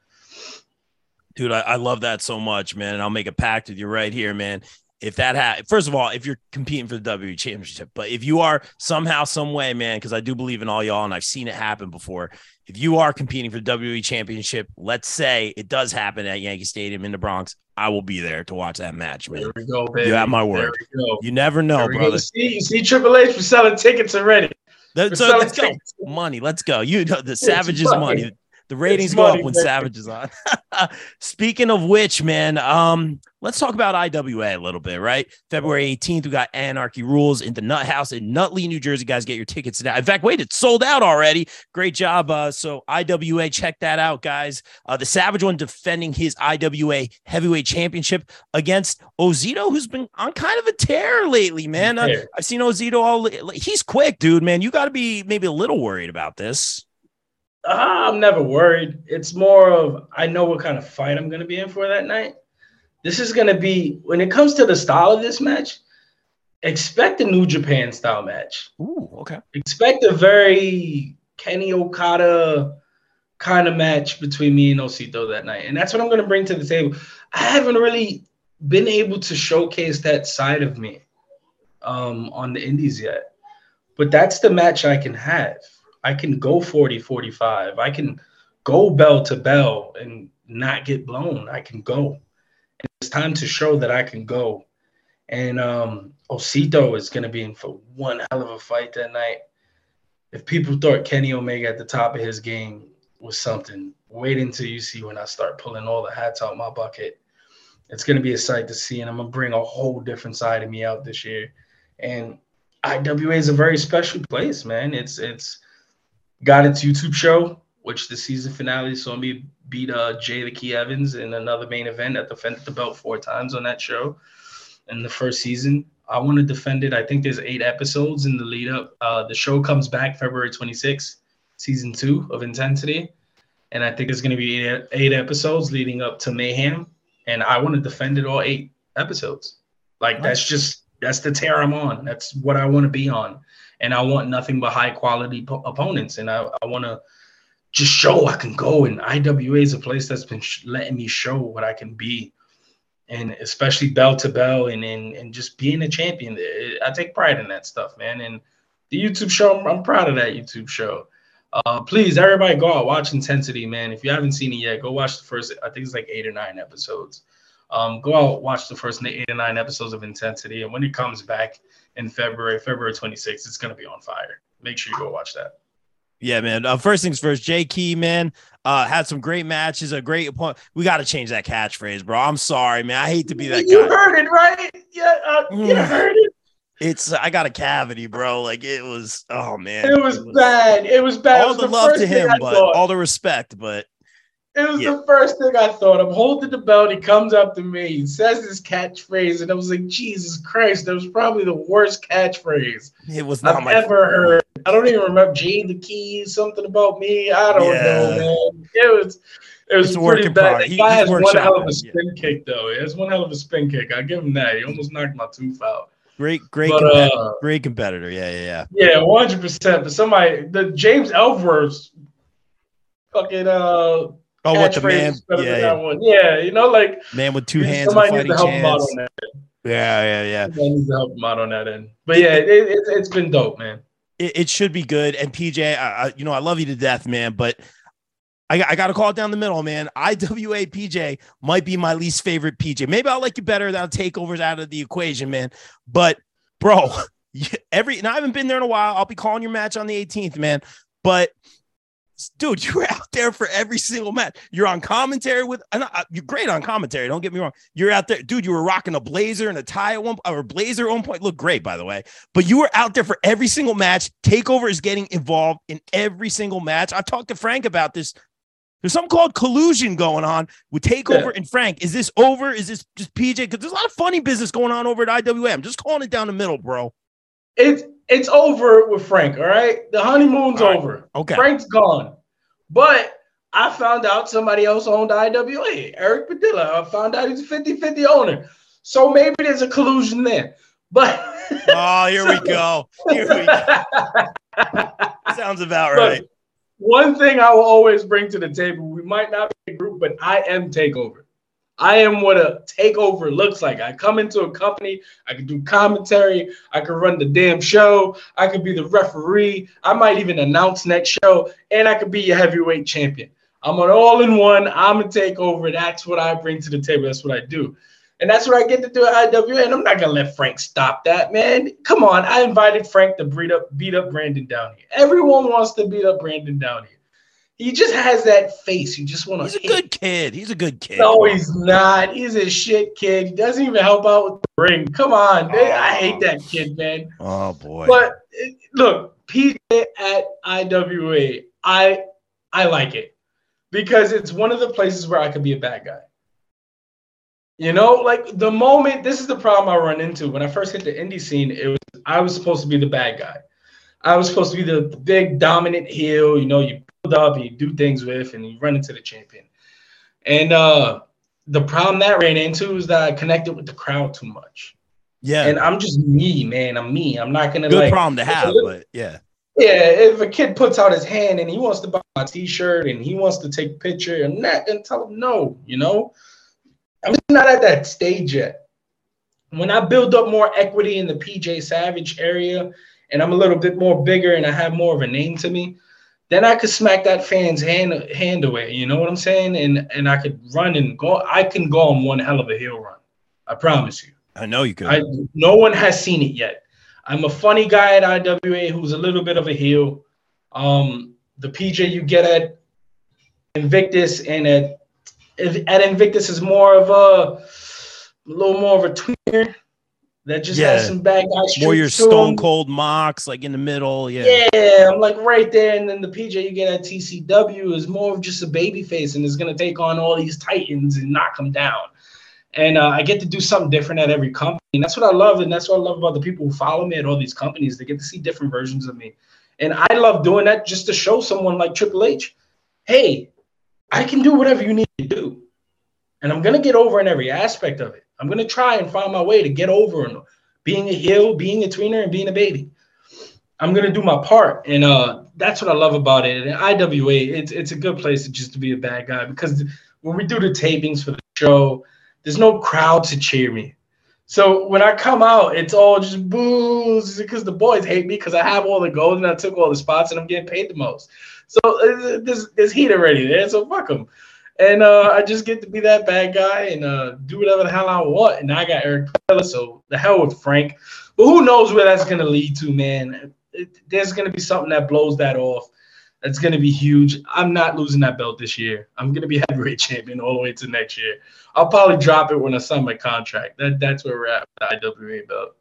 Dude, I, I love that so much, man. And I'll make a pact with you right here, man. If that ha- first of all, if you're competing for the WWE championship, but if you are somehow, some way, man, because I do believe in all y'all and I've seen it happen before. If you are competing for the WWE championship, let's say it does happen at Yankee Stadium in the Bronx, I will be there to watch that match, man. There we go, baby. You have my There word. we go. You never know, brother. You see, you see Triple H for selling tickets already. That- so let's go. Money, let's go. You know the Savages money. The ratings go up when. Savage is on. (laughs) Speaking of which, man, um, let's talk about IWA a little bit, right? February 18th, we got Anarchy Rules in the Nut House in Nutley, New Jersey. Guys, get your tickets now. In fact, wait, it's sold out already. Great job. Uh, so IWA, check that out, guys. Uh, the Savage one defending his IWA heavyweight championship against Ozito, who's been on kind of a tear lately, man. Uh, I've seen Ozito all he's quick, dude, man. You got to be maybe a little worried about this. Ah, I'm never worried. It's more of I know what kind of fight I'm going to be in for that night. This is going to be when it comes to the style of this match. Expect a New Japan style match. Ooh, okay. Expect a very Kenny Okada kind of match between me and Osito that night, and that's what I'm going to bring to the table. I haven't really been able to showcase that side of me um, on the indies yet, but that's the match I can have. I can go 40 45. I can go bell to bell and not get blown. I can go. And it's time to show that I can go. And um, Osito is going to be in for one hell of a fight that night. If people thought Kenny Omega at the top of his game, was something. Wait until you see when I start pulling all the hats out my bucket. It's gonna be a sight to see, and I'm gonna bring a whole different side of me out this year. And IWA is a very special place, man. It's it's got its YouTube show, which the season finale saw me beat uh, Jay the Key Evans in another main event that defended the belt four times on that show in the first season. I want to defend it. I think there's eight episodes in the lead up. Uh, the show comes back February 26th, season two of Intensity. And I think it's going to be eight, eight episodes leading up to Mayhem. And I want to defend it all eight episodes. Like, that's just, that's the tear I'm on. That's what I want to be on. And I want nothing but high quality po- opponents. And I, I want to just show I can go. And IWA is a place that's been sh- letting me show what I can be and especially bell to bell and, and and just being a champion. I take pride in that stuff, man. And the YouTube show, I'm, I'm proud of that YouTube show. Uh, please, everybody, go out watch Intensity, man. If you haven't seen it yet, go watch the first. I think it's like eight or nine episodes. Um, go out watch the first eight or nine episodes of Intensity, and when it comes back in February, February 26th, it's gonna be on fire. Make sure you go watch that. Yeah, man. Uh, first things first, Jay Key, man, uh, had some great matches, a great point. We got to change that catchphrase, bro. I'm sorry, man. I hate to be that you guy. heard it, right? Yeah, uh, you Mm. heard it. It's I got a cavity, bro. Like it was. Oh man, It was bad. It was bad. It All was the the love to him, but thought. all the respect. But It was Yeah. the first thing I thought. I'm holding the belt. He comes up to me. He says this catchphrase, and I was like, Jesus Christ, that was probably the worst catchphrase it was not I've my ever heard. I don't even remember G the keys, something about me. I don't Yeah. know, man. It was it was It's pretty bad. He- guy has one hell of a spin kick, though. He has one hell of a spin kick. I give him that. He almost knocked my tooth out. great, great, But, competitor, uh, great competitor. Yeah, yeah, yeah. Yeah, one hundred percent. But somebody, the James Ellsworth, fucking uh, Oh, what the man? Yeah, yeah. one. Yeah, you know, like man with two hands and somebody fighting needs to help him out chance. Yeah, yeah, yeah. Somebody needs to help him out on that end. But yeah, it, it, it's been dope, man. It, it should be good. And PJ, I, I, you know, I love you to death, man. But I, I got to call it down the middle, man. IWA PJ might be my least favorite PJ. Maybe I'll like you better now. Takeovers out of the equation, man. But bro, (laughs) every and I haven't been there in a while. I'll be calling your match on the 18th, man. But dude, (laughs) you were out there for every single match. You're on commentary with, I- uh, you're great on commentary. Don't get me wrong. You're out there, dude. You were rocking a blazer and a tie at one, or blazer at one point. Look great, by the way. But you were out there for every single match. Takeover is getting involved in every single match. I've talked to Frank about this. There's something called collusion going on with Takeover Yeah. and Frank. Is this over? Is this just PJ? Because there's a lot of funny business going on over at IWA. I'm just calling it down the middle, bro. It's it's over with Frank. All right, the honeymoon's right. over. Okay. Frank's gone. But I found out somebody else owned IWA, Eric Padilla. I found out he's a 50-50 owner. So maybe there's a collusion there. But (laughs) Oh, here we go. Here we go. (laughs) Sounds about right. One thing I will always bring to the table, we might not be a group, but I am takeover. I am what a takeover looks like. I come into a company, I can do commentary, I can run the damn show, I could be the referee, I might even announce next show, and I could be your heavyweight champion. I'm an all-in-one, I'm a takeover. That's what I bring to the table. That's what I do. And that's what I get to do at IWA. And I'm not gonna let Frank stop that, man. Come on. I invited Frank to beat up beat up Brandon down here. Everyone wants to beat up Brandon down here. He just has that face. You just want to He's a good kid. He's a good kid. No, he's not. He's a shit kid. He doesn't even help out with the ring. Come on. man. Oh. I hate that kid, man. Oh boy. But look, PJ at IWA, I I like it because it's one of the places where I could be a bad guy. You know, like the moment this is the problem I run into when I first hit the indie scene, it was I was supposed to be the bad guy. I was supposed to be the, the big dominant heel, you know, you up, you do things with, and you run into the champion. And uh the problem that ran into is that I connected with the crowd too much. yeah. And I'm just me, man. I'm me. I'm not gonna good like problem to have, look- but yeah. yeah, if a kid puts out his hand and he wants to buy my t-shirt and he wants to take a picture, and that and tell him no, you know? I'm just not at that stage yet. When I build up more equity in the PJ Savage area and I'm a little bit more bigger and I have more of a name to me, then I could smack that fan's hand hand away. You know what I'm saying? And and I could run and go. I can go on one hell of a heel run. I promise you. I know you could. I no one has seen it yet. I'm a funny guy at IWA who's a little bit of a heel. Um, the PJ you get at Invictus and at at Invictus is more of a, a little more of a tweener that just Yeah. has some bad guy More your stone him. cold mocks, like in the middle. Yeah. Yeah, I'm like right there, and then the PJ you get at TCW is more of just a baby face and is gonna take on all these titans and knock them down. And uh, I get to do something different at every company, and that's what I love, and that's what I love about the people who follow me at all these companies. They get to see different versions of me, and I love doing that just to show someone like Triple H, hey, I can do whatever you need to do, and I'm gonna get over in every aspect of it. I'm gonna try and find my way to get over and being a heel, being a tweener, and being a baby. I'm gonna do my part, and uh, that's what I love about it. And IWA, it's it's a good place to just to be a bad guy because when we do the tapings for the show, there's no crowd to cheer me. So when I come out, it's all just boos because the boys hate me because I have all the gold and I took all the spots and I'm getting paid the most. So uh, there's there's heat already there. So fuck them. And uh, I just get to be that bad guy and uh, do whatever the hell I want. And I got Eric Pella, so the hell with Frank. But who knows where that's gonna lead to, man? It, there's gonna be something that blows that off. That's gonna be huge. I'm not losing that belt this year. I'm gonna be (laughs) heavyweight champion all the way to next year. I'll probably drop it when I sign my contract. That that's where we're at with the IWA belt.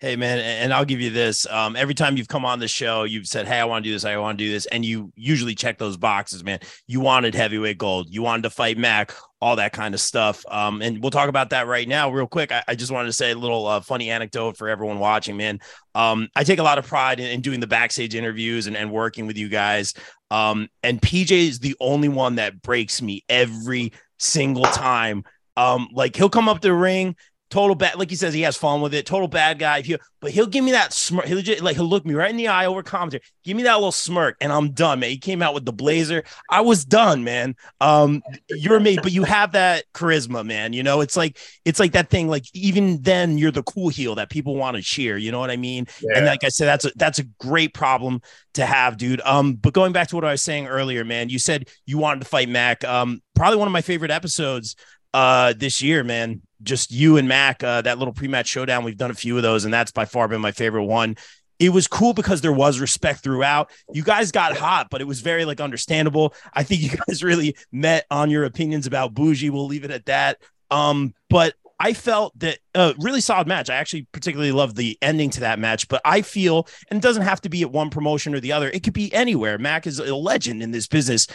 Hey man, and I'll give you this. Um, every time you've come on the show, you've said, "Hey, I want to do this. I want to do this," and you usually check those boxes, man. You wanted heavyweight gold. You wanted to fight Mac, all that kind of stuff. Um, and we'll talk about that right now, real quick. I, I just wanted to say a little uh, funny anecdote for everyone watching, man. Um, I take a lot of pride in, in doing the backstage interviews and, and working with you guys. Um, and PJ is the only one that breaks me every single time. Um, like he'll come up the ring, total bad, like he says, he has fun with it, total bad guy. If you, but he'll give me that smirk. He'll legit, like he'll look me right in the eye over commentary, give me that little smirk, and I'm done, man. He came out with the blazer. I was done, man. Um, you're me, but you have that charisma, man. You know, it's like it's like that thing. Like even then, you're the cool heel that people want to cheer. You know what I mean? And like I said, that's a that's a great problem to have, dude. Um, but going back to what I was saying earlier, man, you said you wanted to fight Mac. Um, probably one of my favorite episodes uh this year, man. Just you and Mac, uh, that little pre-match showdown. We've done a few of those, and that's by far been my favorite one. It was cool because there was respect throughout. You guys got hot, but it was very like understandable. I think you (laughs) guys really met on your opinions about Bougie. We'll leave it at that. Um, but I felt that a really solid match. I actually particularly love the ending to that match, but I feel, and it doesn't have to be at one promotion or the other. It could be anywhere. Mac is a legend in this business.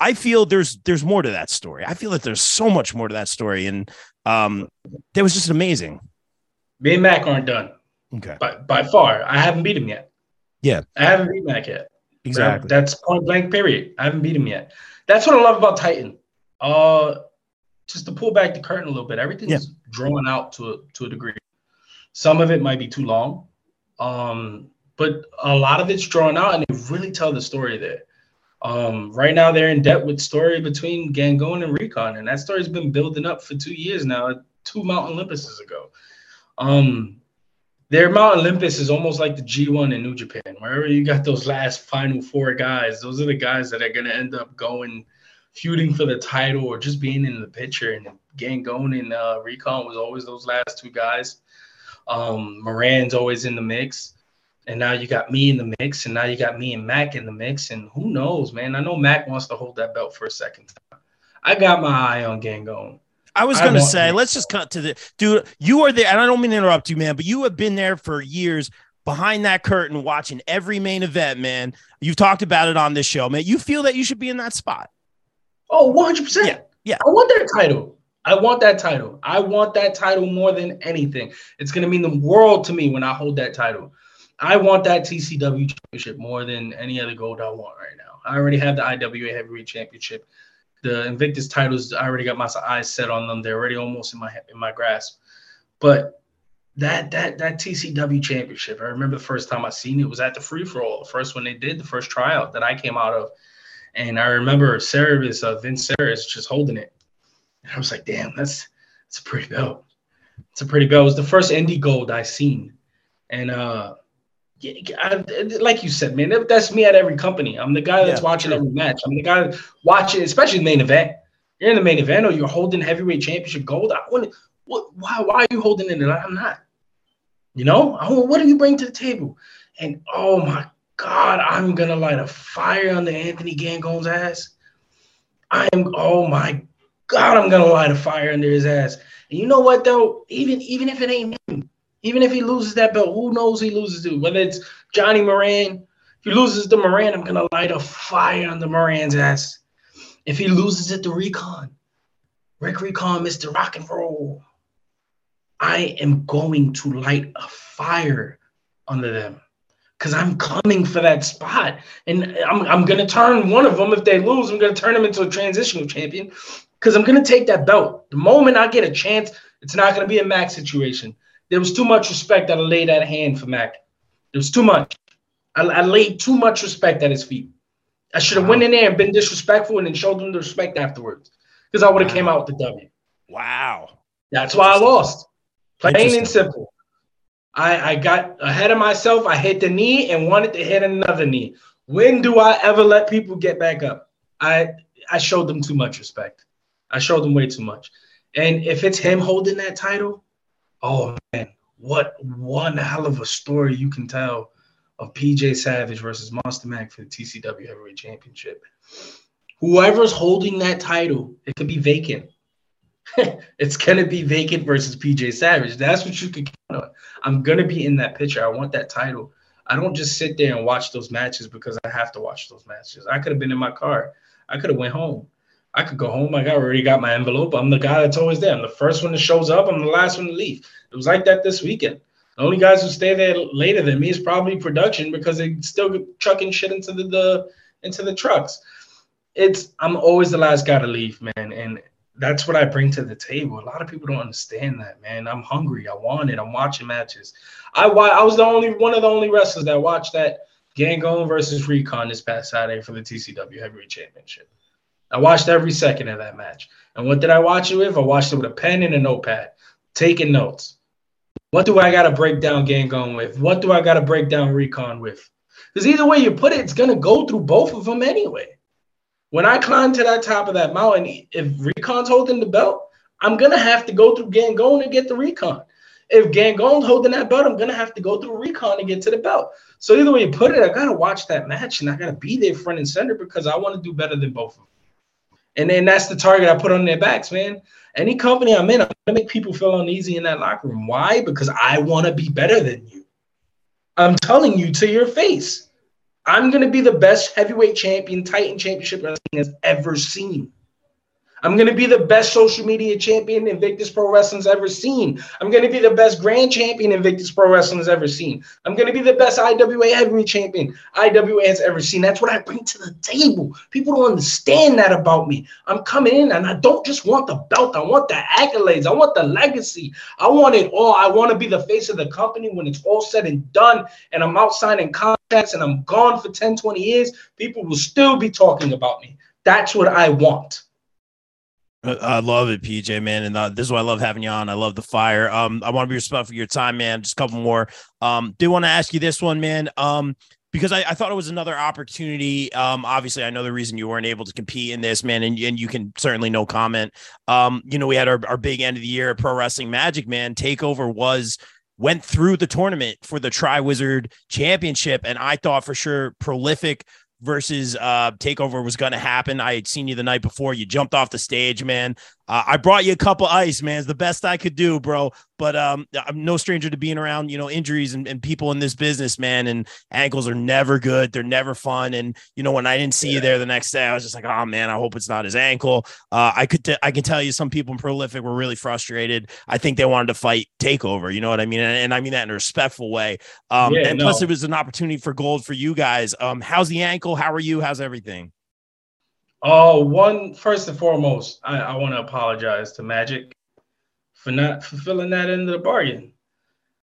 I feel there's there's more to that story. I feel that there's so much more to that story, and um, that was just amazing. Me and Mac aren't done Okay, by, by far. I haven't beat him yet. Yeah. I haven't beat Mac yet. exactly. That's point blank. Period. I haven't beat him yet. That's what I love about Titan. Uh, just to pull back the curtain a little bit, everything's drawn out to a, to a degree. Some of it might be too long, um, but a lot of it's drawn out, and they really tell the story there. Um, right now, they're in debt with story between Gangone and Recon, and that story's been building up for two years now. Two Mount Olympuses ago. Um, their Mount Olympus is almost like the G1 in New Japan. Wherever you got those last final four guys, those are the guys that are gonna end up going feuding for the title or just being in the picture. And Gangone and uh, Recon was always those last two guys. Um, Moran's always in the mix. And now you got me in the mix, and now you got me and Mac in the mix. And who knows, man? I know Mac wants to hold that belt for a second time. I got my eye on Gangone. I was gonna want- say, let's just cut to the dude. You are there, and I don't mean to interrupt you, man, but you have been there for years behind that curtain, watching every main event, man. You've talked about it on this show, man. You feel that you should be in that spot. Oh, 100%. Yeah, yeah. I want that title. I want that title. I want that title more than anything. It's going to mean the world to me when I hold that title. I want that TCW championship more than any other gold I want right now. I already have the IWA Heavyweight Championship. The Invictus titles, I already got my eyes set on them. They're already almost in my in my grasp. But that that that TCW championship, I remember the first time I seen it was at the free for all, the first one they did, the first tryout that I came out of. And I remember Cerebus, uh, Vince Cerebus, just holding it. And I was like, damn, that's that's a pretty belt. It's a pretty belt. It was the first indie gold I seen. And uh I, like you said, man, that's me at every company. I'm the guy that's Yeah, watching every match. I'm the guy watching, especially the main event. You're in the main event or you're holding heavyweight championship gold. I wouldn't. What? Why? Why are you holding it? And I'm not. You know, I, what do you bring to the table? And oh my God, I'm gonna light a fire under Anthony Gangone's ass. I am. Oh my God, I'm gonna light a fire under his ass. And you know what though? Even even if it ain't him, even if he loses that belt, who knows he loses to? Whether it's Johnny Moran, if he loses to Moran, I'm gonna light a fire under Moran's ass. If he loses it to Recon, Rick Recon, Mr. Rock and Roll, I am going to light a fire under them because I'm coming for that spot. And I'm, I'm going to turn one of them, if they lose, I'm going to turn them into a transitional champion because I'm going to take that belt. The moment I get a chance, it's not going to be a Mac situation. There was too much respect that I laid that hand for Mac. There was too much. I, I laid too much respect at his feet. I should have wow. went in there and been disrespectful and then showed them the respect afterwards because I would have wow. came out with the W. Wow. That's why I lost. Plain and simple. I, I got ahead of myself. I hit the knee and wanted to hit another knee. When do I ever let people get back up? I I showed them too much respect. I showed them way too much. And if it's him holding that title, oh man, what one hell of a story you can tell of PJ Savage versus Monster Mac for the TCW Heavyweight Championship. Whoever's holding that title, it could be vacant. (laughs) it's gonna be vacant versus PJ Savage. That's what you can count on. I'm gonna be in that picture. I want that title. I don't just sit there and watch those matches because I have to watch those matches. I could have been in my car. I could have went home. I could go home. I already got my envelope. I'm the guy that's always there. I'm the first one that shows up. I'm the last one to leave. It was like that this weekend. The only guys who stay there later than me is probably production because they still chucking shit into the, the into the trucks. It's I'm always the last guy to leave, man, and that's what I bring to the table. A lot of people don't understand that, man. I'm hungry. I want it. I'm watching matches. I I was the only one of the only wrestlers that watched that Gangone versus Recon this past Saturday for the TCW Heavyweight Championship. I watched every second of that match. And what did I watch it with? I watched it with a pen and a notepad, taking notes. What do I got to break down Gangone with? What do I got to break down Recon with? Because either way you put it, it's going to go through both of them anyway. When I climb to that top of that mountain, if Recon's holding the belt, I'm gonna have to go through Gangone to get the Recon. If Gangone's holding that belt, I'm gonna have to go through Recon to get to the belt. So either way you put it, I gotta watch that match and I gotta be there front and center because I want to do better than both of them. And then that's the target I put on their backs, man. Any company I'm in, I'm gonna make people feel uneasy in that locker room. Why? Because I want to be better than you. I'm telling you to your face. I'm to be the best heavyweight champion Titan Championship Wrestling has ever seen. I'm going to be the best social media champion Invictus Pro Wrestling's ever seen. I'm going to be the best grand champion Invictus Pro Wrestling has ever seen. I'm going to be the best IWA heavyweight champion IWA has ever seen. That's what I bring to the table. People don't understand that about me. I'm coming in and I don't just want the belt. I want the accolades. I want the legacy. I want it all. I want to be the face of the company when it's all said and done and I'm out signing contracts and I'm gone for 10, 20 years. People will still be talking about me. That's what I want. I love it, PJ, man, and uh, this is why I love having you on. I love the fire. Um, I want to be respectful of your time, man. Just a couple more. Um, do want to ask you this one, man. Um, because I, I, thought it was another opportunity. Um, obviously, I know the reason you weren't able to compete in this, man, and, and you can certainly no comment. Um, you know, we had our, our big end of the year pro wrestling magic, man. Takeover was went through the tournament for the Tri Wizard Championship, and I thought for sure prolific versus uh takeover was going to happen. I had seen you the night before. You jumped off the stage, man. Uh, I brought you a couple ice, man. It's the best I could do, bro. But um, I'm no stranger to being around, you know, injuries and, and people in this business, man. And ankles are never good. They're never fun. And you know, when I didn't see yeah. you there the next day, I was just like, oh man, I hope it's not his ankle. Uh, I could, t- I can tell you, some people in prolific were really frustrated. I think they wanted to fight takeover. You know what I mean? And, and I mean that in a respectful way. Um, yeah, and no. plus, it was an opportunity for gold for you guys. Um, how's the ankle? How are you? How's everything? Oh, one first and foremost, I, I want to apologize to Magic for not fulfilling that end of the bargain.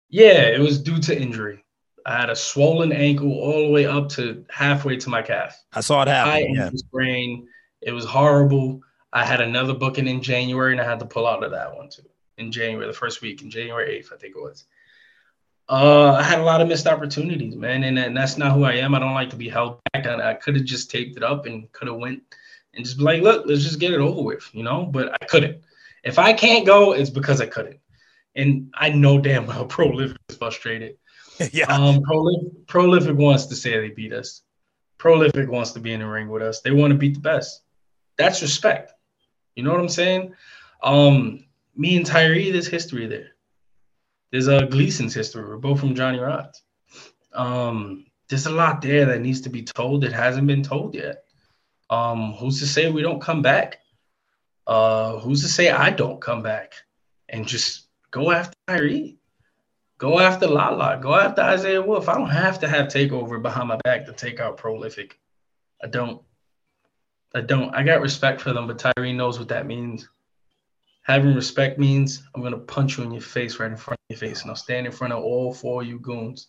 Yeah, it was due to injury. I had a swollen ankle all the way up to halfway to my calf. I saw it happen. I yeah. sprain. It was horrible. I had another booking in January, and I had to pull out of that one too. In January, the first week, in January eighth, I think it was. Uh, I had a lot of missed opportunities, man, and, and that's not who I am. I don't like to be held back. I, I could have just taped it up and could have went and just be like, look, let's just get it over with, you know. But I couldn't. If I can't go, it's because I couldn't. And I know damn well (laughs) Prolific is frustrated. (laughs) yeah. Um, Prolific, Prolific wants to say they beat us. Prolific wants to be in the ring with us. They want to beat the best. That's respect. You know what I'm saying? Um, me and Tyree, there's history there. There's a Gleason's history. We're both from Johnny Rodz. Um, there's a lot there that needs to be told that hasn't been told yet. Um, who's to say we don't come back? Uh, who's to say I don't come back and just go after Tyree? Go after Lala. Go after Isaiah Wolf. I don't have to have takeover behind my back to take out prolific. I don't. I don't. I got respect for them, but Tyree knows what that means. Having respect means I'm gonna punch you in your face right in front your face, and I'll stand in front of all four of you goons,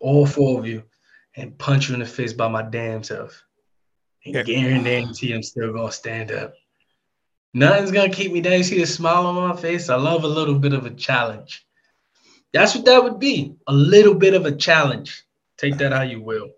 all four of you, and punch you in the face by my damn self. And guarantee I'm still gonna stand up. Nothing's gonna keep me down. You see the smile on my face. I love a little bit of a challenge. That's what that would be. A little bit of a challenge. Take that how you will.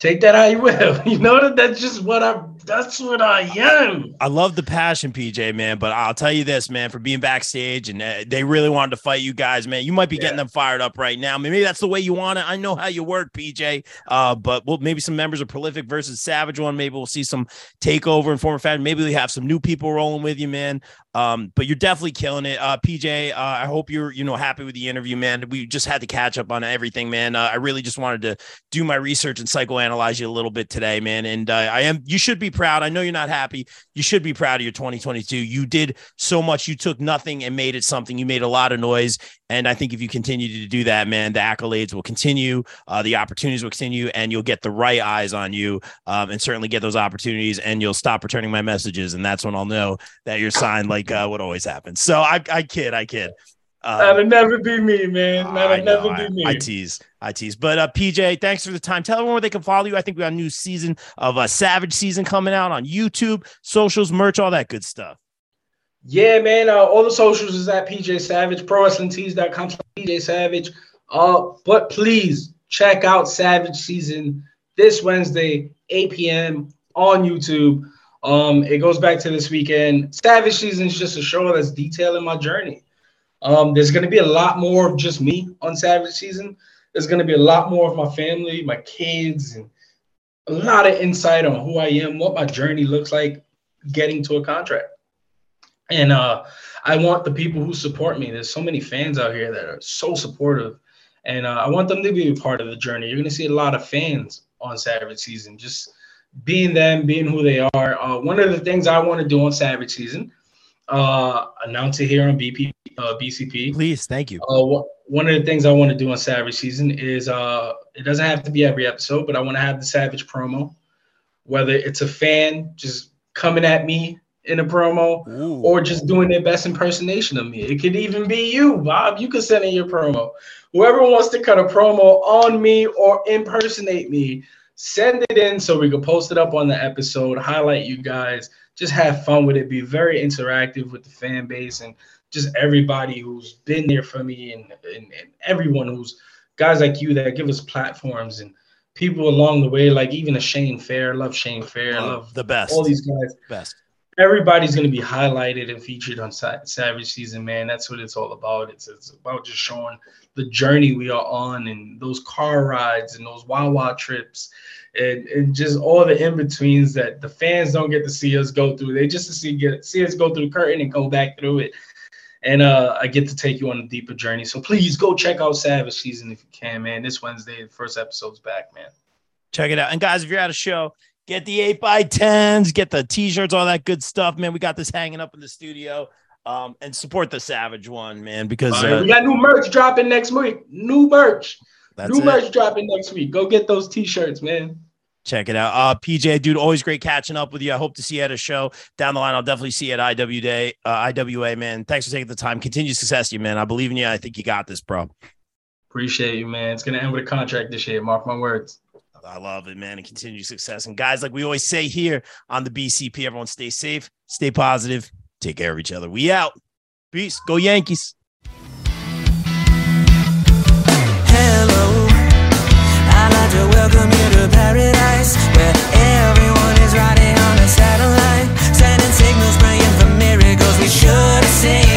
Take that how you will. (laughs) You know that that's just what I that's what I am. I love the passion, PJ, man. But I'll tell you this, man, for being backstage and uh, they really wanted to fight you guys, man. You might be yeah. getting them fired up right now. Maybe that's the way you want it. I know how you work, PJ. Uh, but we'll maybe some members of Prolific versus Savage one. Maybe we'll see some takeover and former fan. Maybe we have some new people rolling with you, man. Um, but you're definitely killing it, uh, PJ. Uh, I hope you're you know happy with the interview, man. We just had to catch up on everything, man. Uh, I really just wanted to do my research and psychoanalyze you a little bit today, man. And uh, I am. You should be proud. I know you're not happy. You should be proud of your 2022. You did so much. You took nothing and made it something. You made a lot of noise, and I think if you continue to do that, man, the accolades will continue, uh, the opportunities will continue, and you'll get the right eyes on you, um, and certainly get those opportunities. And you'll stop returning my messages, and that's when I'll know that you're signed like like uh, what always happens. So I, I kid, I kid. Um, That'll never be me, man. That'll never be me. I, I, tease, I tease. But uh, PJ, thanks for the time. Tell everyone where they can follow you. I think we got a new season of a uh, Savage season coming out on YouTube, socials, merch, all that good stuff. Yeah, man. Uh, all the socials is at PJ Savage, pro ProWrestlingTees.com, PJ Savage. Uh, but please check out Savage season this Wednesday, 8 p.m. on YouTube. Um, it goes back to this weekend. Savage Season is just a show that's detailing my journey. Um, there's going to be a lot more of just me on Savage Season. There's going to be a lot more of my family, my kids, and a lot of insight on who I am, what my journey looks like getting to a contract. And uh, I want the people who support me. There's so many fans out here that are so supportive, and uh, I want them to be a part of the journey. You're going to see a lot of fans on Savage Season, just being them, being who they are. Uh, one of the things I want to do on Savage Season, uh, announce it here on BP, uh, BCP. Please, thank you. Uh, one of the things I want to do on Savage Season is uh, it doesn't have to be every episode, but I want to have the Savage promo, whether it's a fan just coming at me in a promo Ooh. or just doing their best impersonation of me. It could even be you, Bob. You could send in your promo. Whoever wants to cut a promo on me or impersonate me, send it in so we can post it up on the episode, highlight you guys, just have fun with it, be very interactive with the fan base and just everybody who's been there for me and, and, and everyone who's guys like you that give us platforms and people along the way, like even a Shane Fair, love Shane Fair, love the best, all these guys, best. Everybody's going to be highlighted and featured on Savage Season, man. That's what it's all about. It's, it's about just showing the journey we are on and those car rides and those Wawa trips and, and just all the in betweens that the fans don't get to see us go through. They just to see get see us go through the curtain and go back through it. And uh, I get to take you on a deeper journey. So please go check out Savage Season if you can, man. This Wednesday, the first episode's back, man. Check it out. And guys, if you're at a show, get the eight by tens, get the t-shirts, all that good stuff, man. We got this hanging up in the studio. Um, and support the Savage one, man, because uh, we got new merch dropping next week. New merch. new it. merch dropping next week. Go get those t-shirts, man. Check it out. Uh, PJ, dude, always great catching up with you. I hope to see you at a show down the line. I'll definitely see you at IW Day, uh, IWA, man. Thanks for taking the time. Continue success, you, man. I believe in you. I think you got this, bro. Appreciate you, man. It's gonna end with a contract this year. Mark my words. I love it, man, and continue success. And guys, like we always say here on the BCP, everyone stay safe, stay positive, Take care of each other. We out. Peace. Go Yankees. Hello. I'd like to welcome you to paradise where everyone is riding on a satellite, sending signals praying for miracles we should have seen.